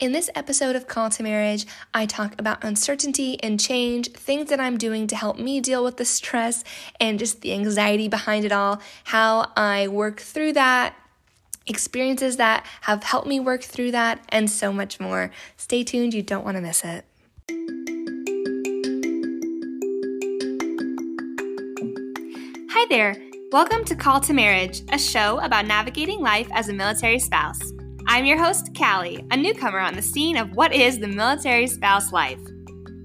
In this episode of Call to Marriage, I talk about uncertainty and change, things that I'm doing to help me deal with the stress and just the anxiety behind it all, how I work through that, experiences that have helped me work through that, and so much more. Stay tuned, you don't want to miss it. Hi there. Welcome to Call to Marriage, a show about navigating life as a military spouse. I'm your host, Callie, a newcomer on the scene of what is the military spouse life.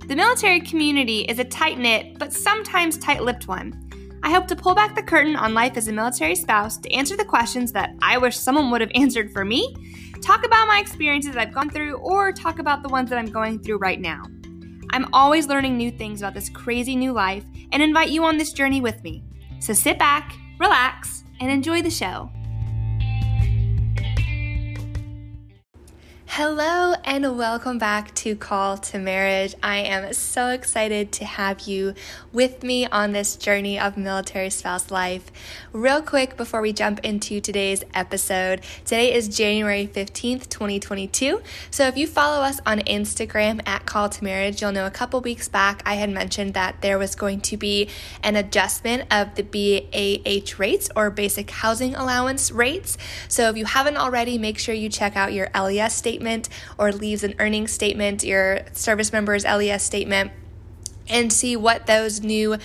The military community is a tight knit, but sometimes tight lipped one. I hope to pull back the curtain on life as a military spouse to answer the questions that I wish someone would have answered for me, talk about my experiences that I've gone through, or talk about the ones that I'm going through right now. I'm always learning new things about this crazy new life and invite you on this journey with me. So sit back, relax, and enjoy the show. Hello and welcome back to Call to Marriage. I am so excited to have you with me on this journey of military spouse life. Real quick before we jump into today's episode, today is January 15th, 2022. So if you follow us on Instagram at Call to Marriage, you'll know a couple weeks back I had mentioned that there was going to be an adjustment of the BAH rates or basic housing allowance rates. So if you haven't already, make sure you check out your LES statement statement or leave and earnings statement, your service member's LES statement, and see what those new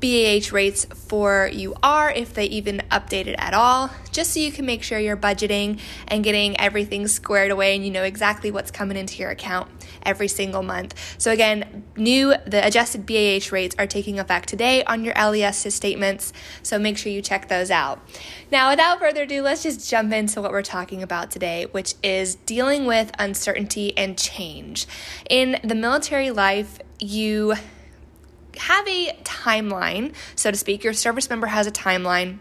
BAH rates for you are, if they even updated at all, just so you can make sure you're budgeting and getting everything squared away and you know exactly what's coming into your account every single month. So, again, new, the adjusted BAH rates are taking effect today on your LES statements, so make sure you check those out. Now, without further ado, let's just jump into what we're talking about today, which is dealing with uncertainty and change. In the military life, you have a timeline, so to speak. Your service member has a timeline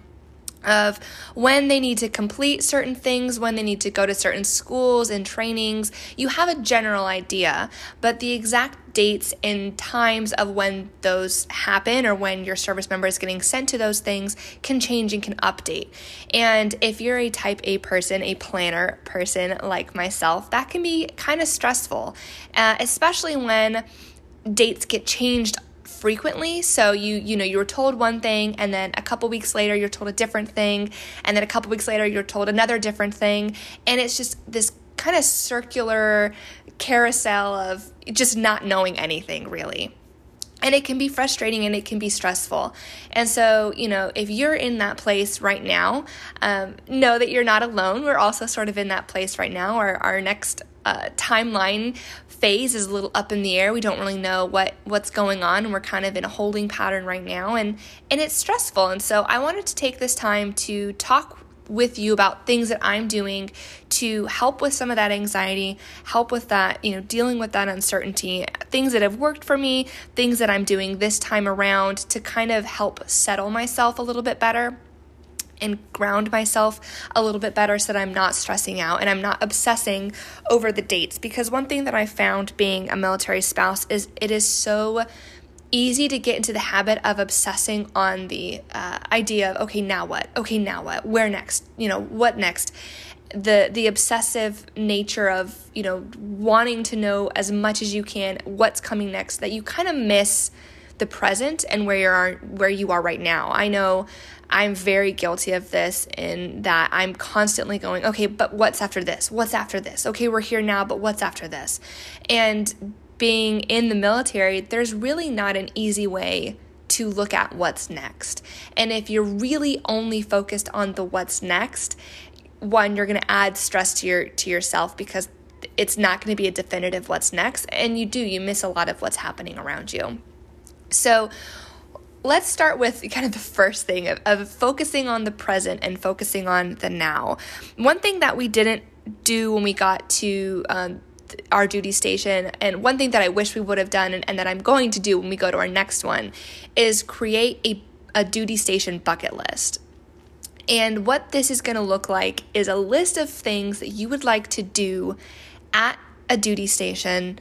of when they need to complete certain things, when they need to go to certain schools and trainings. You have a general idea, but the exact dates and times of when those happen or when your service member is getting sent to those things can change and can update. And if you're a type A person, a planner person like myself, that can be kind of stressful, uh, especially when dates get changed frequently. So you you know you were told one thing and then a couple weeks later you're told a different thing and then a couple weeks later you're told another different thing and it's just this kind of circular carousel of just not knowing anything really. And it can be frustrating and it can be stressful. And so, you know, if you're in that place right now, um, know that you're not alone. We're also sort of in that place right now. Our, our next uh, timeline phase is a little up in the air. We don't really know what what's going on, and we're kind of in a holding pattern right now, and and it's stressful. And so I wanted to take this time to talk with you about things that I'm doing to help with some of that anxiety, help with that, you know, dealing with that uncertainty, things that have worked for me, things that I'm doing this time around to kind of help settle myself a little bit better and ground myself a little bit better so that I'm not stressing out and I'm not obsessing over the dates. Because one thing that I found being a military spouse is it is so easy to get into the habit of obsessing on the uh, idea of okay now what okay now what where next you know what next the the obsessive nature of you know wanting to know as much as you can what's coming next that you kind of miss the present and where you are where you are right now. I know I'm very guilty of this in that I'm constantly going, okay, but what's after this? What's after this? Okay, we're here now, but what's after this? And being in the military, there's really not an easy way to look at what's next. And if you're really only focused on the what's next, one you're going to add stress to your to yourself because it's not going to be a definitive what's next and you do you miss a lot of what's happening around you. So, let's start with kind of the first thing of, of, focusing on the present and focusing on the now. One thing that we didn't do when we got to um, our duty station, and one thing that I wish we would have done, and, and, that I'm going to do when we go to our next one, is create a, a duty station bucket list. And what this is going to look like is a list of things that you would like to do at a duty station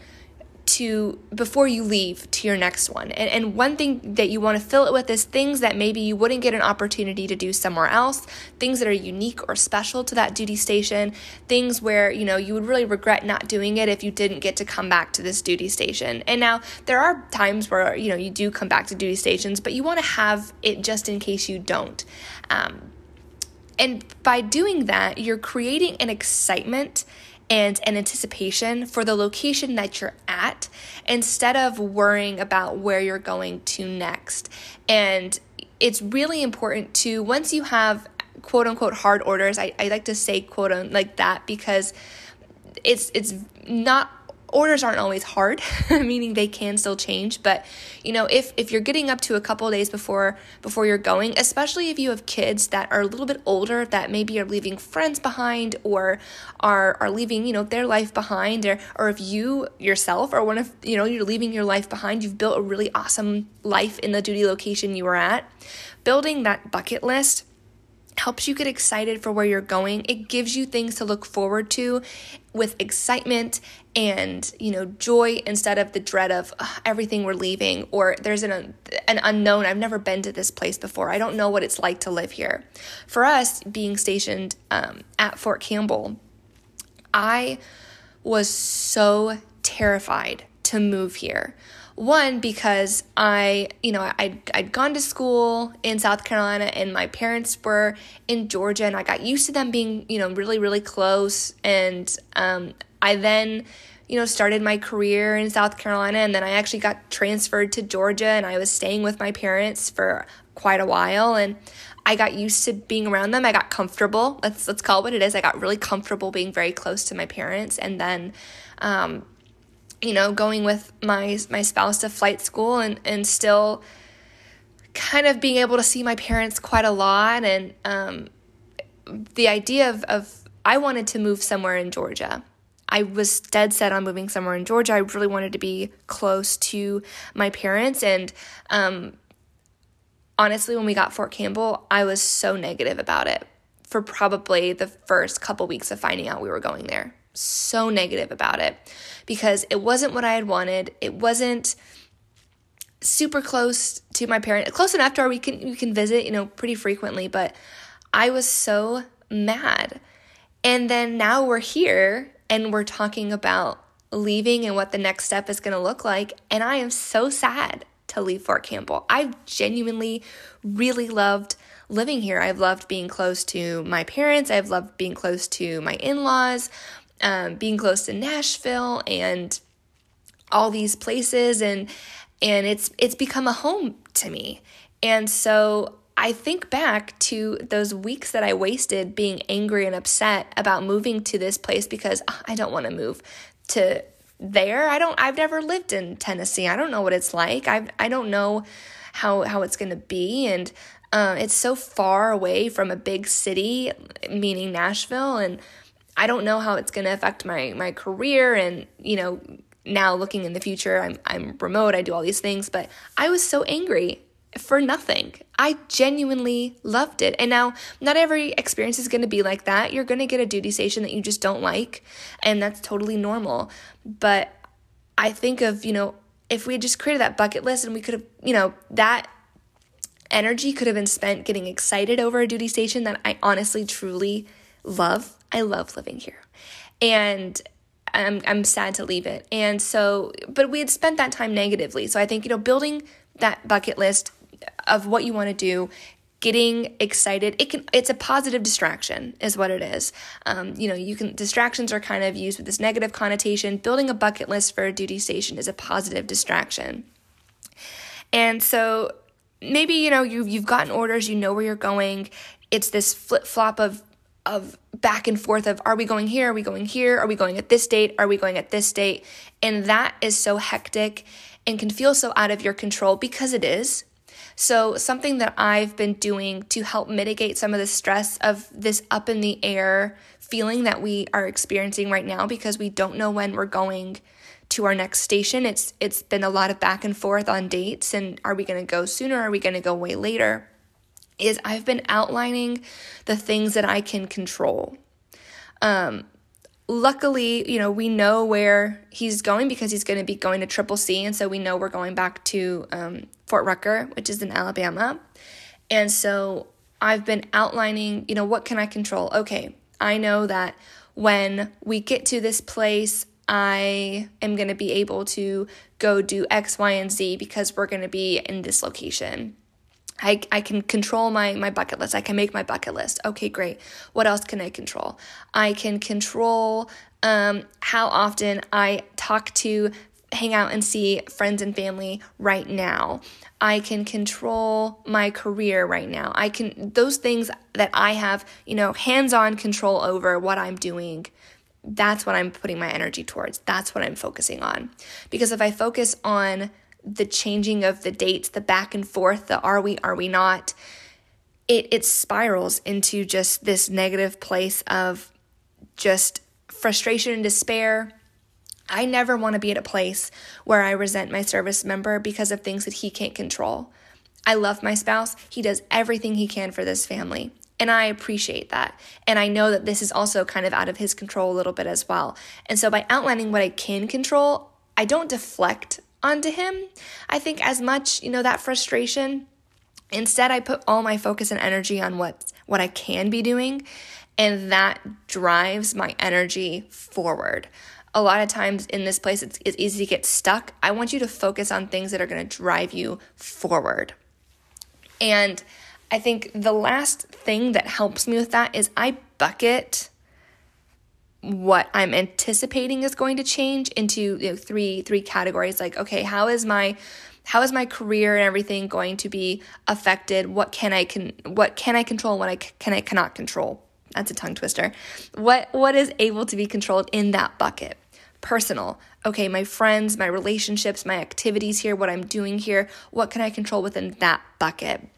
to before you leave to your next one. And, and one thing that you want to fill it with is things that maybe you wouldn't get an opportunity to do somewhere else, things that are unique or special to that duty station, things where, you know, you would really regret not doing it if you didn't get to come back to this duty station. And now there are times where, you know, you do come back to duty stations, but you want to have it just in case you don't. Um, and by doing that, you're creating an excitement and an anticipation for the location that you're at instead of worrying about where you're going to next. And it's really important to, once you have quote unquote hard orders, I, I like to say quote unquote like that because it's it's not orders aren't always hard meaning they can still change but you know if if you're getting up to a couple days before before you're going especially if you have kids that are a little bit older that maybe are leaving friends behind or are are leaving you know their life behind or or if you yourself are one of you know you're leaving your life behind you've built a really awesome life in the duty location you were at. Building that bucket list helps you get excited for where you're going. It gives you things to look forward to with excitement and, you know, joy instead of the dread of everything we're leaving or there's an an unknown. I've never been to this place before. I don't know what it's like to live here. For us being stationed um, at Fort Campbell, I was so terrified to move here. One, because I, you know, I'd, I'd gone to school in South Carolina and my parents were in Georgia and I got used to them being, you know, really, really close. And um, I then, you know, started my career in South Carolina and then I actually got transferred to Georgia and I was staying with my parents for quite a while. And I got used to being around them. I got comfortable. Let's let's call it what it is. I got really comfortable being very close to my parents, and then um, you know, going with my my spouse to flight school and and still kind of being able to see my parents quite a lot and um, the idea of, of I wanted to move somewhere in Georgia. I was dead set on moving somewhere in Georgia. I really wanted to be close to my parents. And um, honestly, when we got Fort Campbell, I was so negative about it for probably the first couple weeks of finding out we were going there so negative about it because it wasn't what I had wanted. It wasn't super close to my parent, close enough to where we can we can visit, you know, pretty frequently, but I was so mad. And then now we're here and we're talking about leaving and what the next step is going to look like, and I am so sad to leave Fort Campbell. I've genuinely really loved living here. I've loved being close to my parents. I've loved being close to my in laws um, being close to Nashville and all these places and and it's it's become a home to me. And so I think back to those weeks that I wasted being angry and upset about moving to this place because I don't want to move to there. I don't I've never lived in Tennessee. I don't know what it's like. I I don't know how how it's going to be and uh, it's so far away from a big city, meaning Nashville, and I don't know how it's going to affect my my career and, you know, now looking in the future, I'm I'm remote, I do all these things, but I was so angry for nothing. I genuinely loved it. And now, not every experience is going to be like that. You're going to get a duty station that you just don't like, and that's totally normal. But I think of, you know, if we had just created that bucket list and we could have, you know, that energy could have been spent getting excited over a duty station that I honestly, truly love I love living here. And I'm, I'm sad to leave it. And so, but we had spent that time negatively. So I think, you know, building that bucket list of what you want to do, getting excited, it can, it's a positive distraction is what it is. Um, you know, you can, distractions are kind of used with this negative connotation. Building a bucket list for a duty station is a positive distraction. And so maybe, you know, you've, you've gotten orders, you know where you're going. It's this flip flop of of back and forth of are we going here? Are we going here? Are we going at this date? Are we going at this date? And that is so hectic and can feel so out of your control because it is. So something that i've been doing to help mitigate some of the stress of this up in the air feeling that we are experiencing right now because we don't know when we're going to our next station. It's it's been a lot of back and forth on dates and are we going to go sooner? Are we going to go way later is I've been outlining the things that I can control. Um, luckily, you know, we know where he's going because he's going to be going to Triple C. And so we know we're going back to um, Fort Rucker, which is in Alabama. And so I've been outlining, you know, what can I control? Okay, I know that when we get to this place, I am going to be able to go do X, Y, and Z because we're going to be in this location. I, I can control my, my bucket list. I can make my bucket list. Okay, great. What else can I control? I can control um, how often I talk to, hang out, and see friends and family right now. I can control my career right now. I can, those things that I have, you know, hands on control over what I'm doing. That's what I'm putting my energy towards. That's what I'm focusing on. Because if I focus on the changing of the dates, the back and forth, the are we, are we not, it, it spirals into just this negative place of just frustration and despair. I never want to be at a place where I resent my service member because of things that he can't control. I love my spouse. He does everything he can for this family. And I appreciate that. And I know that this is also kind of out of his control a little bit as well. And so by outlining what I can control, I don't deflect onto him. I think as much, you know, that frustration. Instead, I put all my focus and energy on what what I can be doing, and that drives my energy forward. A lot of times in this place, it's, it's easy to get stuck. I want you to focus on things that are going to drive you forward. And I think the last thing that helps me with that is I bucket what I'm anticipating is going to change into you know, three three categories. Like, okay, how is my how is my career and everything going to be affected? What can I can what can I control? What I can I cannot control? That's a tongue twister. What what is able to be controlled in that bucket? Personal. Okay, my friends, my relationships, my activities here, what I'm doing here. What can I control within that bucket?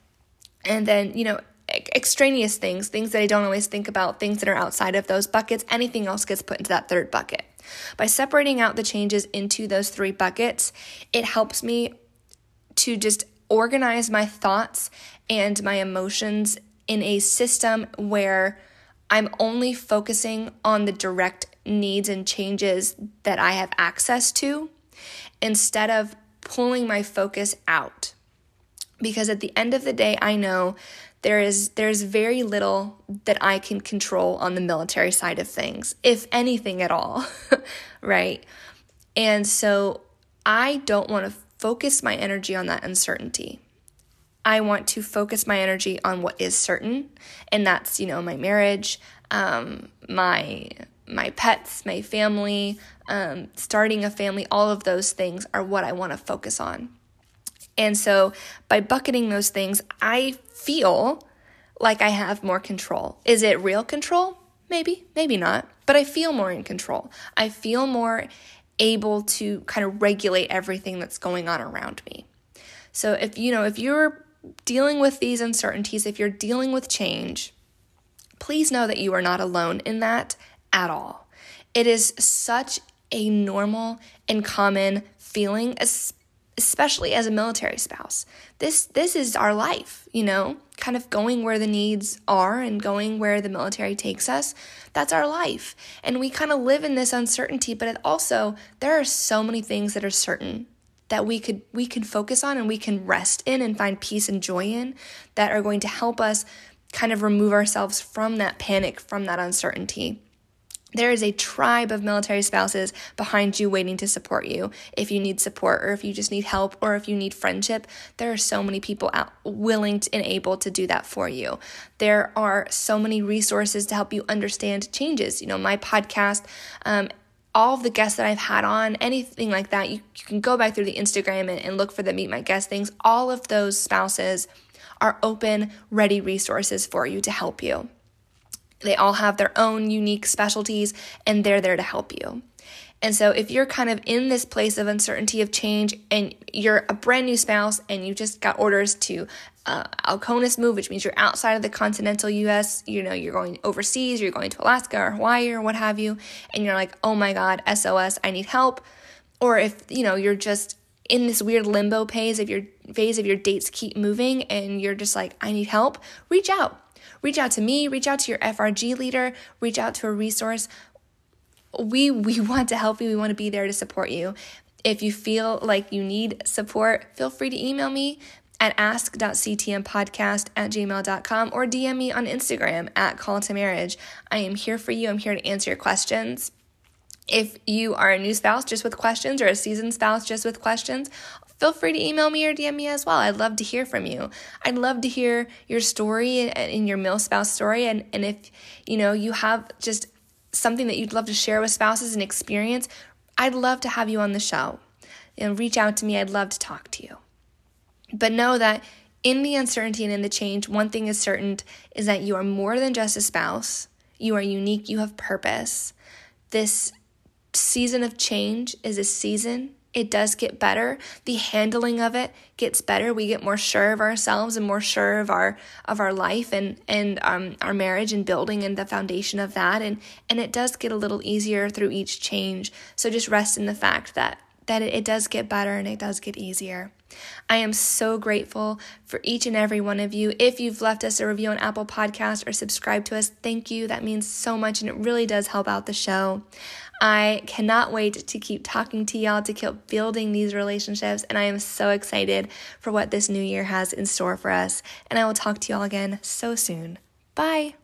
And then, you know, extraneous things, things that I don't always think about, things that are outside of those buckets, anything else gets put into that third bucket. By separating out the changes into those three buckets, it helps me to just organize my thoughts and my emotions in a system where I'm only focusing on the direct needs and changes that I have access to instead of pulling my focus out. Because at the end of the day, I know there is there's very little that I can control on the military side of things, if anything at all, right? And so I don't want to focus my energy on that uncertainty. I want to focus my energy on what is certain, and that's you know my marriage, um, my my pets, my family, um, starting a family. All of those things are what I want to focus on. And so by bucketing those things, I feel like I have more control. Is it real control? Maybe, maybe not, but I feel more in control. I feel more able to kind of regulate everything that's going on around me. So if you know, if you're dealing with these uncertainties, if you're dealing with change, please know that you are not alone in that at all. It is such a normal and common feeling, especially as a military spouse. This this is our life, you know, kind of going where the needs are and going where the military takes us. That's our life. And we kind of live in this uncertainty, but it also there are so many things that are certain that we could we can focus on and we can rest in and find peace and joy in that are going to help us kind of remove ourselves from that panic, from that uncertainty. There is a tribe of military spouses behind you waiting to support you. If you need support, or if you just need help, or if you need friendship, there are so many people out willing and able to do that for you. There are so many resources to help you understand changes. You know, my podcast, um, all of the guests that I've had on, anything like that, you, you can go back through the Instagram and, and look for the Meet My Guest things. All of those spouses are open, ready resources for you to help you. They all have their own unique specialties and they're there to help you. And so, if you're kind of in this place of uncertainty of change and you're a brand new spouse and you just got orders to uh, OCONUS move, which means you're outside of the continental US, you know, you're going overseas, you're going to Alaska or Hawaii or what have you, and you're like, oh my God, SOS, I need help. Or if, you know, you're just in this weird limbo phase of your phase of your dates keep moving and you're just like, I need help, reach out Reach out to me, reach out to your FRG leader, reach out to a resource. we we want to help you. We want to be there to support you. If you feel like you need support, feel free to email me at ask.ctmpodcast at gmail.com or DM me on Instagram at call to marriage. I am here for you. I'm here to answer your questions. If you are a new spouse just with questions or a seasoned spouse just with questions, feel free to email me or DM me as well. I'd love to hear from you. I'd love to hear your story and, and your mil spouse story. And, and if, you know, you have just something that you'd love to share with spouses and experience, I'd love to have you on the show. Know, reach out to me. I'd love to talk to you. But know that in the uncertainty and in the change, one thing is certain is that you are more than just a spouse. You are unique, you have purpose. This season of change is a season. It does get better. The handling of it gets better. We get more sure of ourselves and more sure of our of our life and and um, our marriage and building and the foundation of that. And and it does get a little easier through each change. So just rest in the fact that that it, does get better and it does get easier. I am so grateful for each and every one of you. If you've left us a review on Apple Podcast or subscribed to us, thank you. That means so much and it really does help out the show. I cannot wait to keep talking to y'all, to keep building these relationships, and I am so excited for what this new year has in store for us. And I will talk to y'all again so soon. Bye.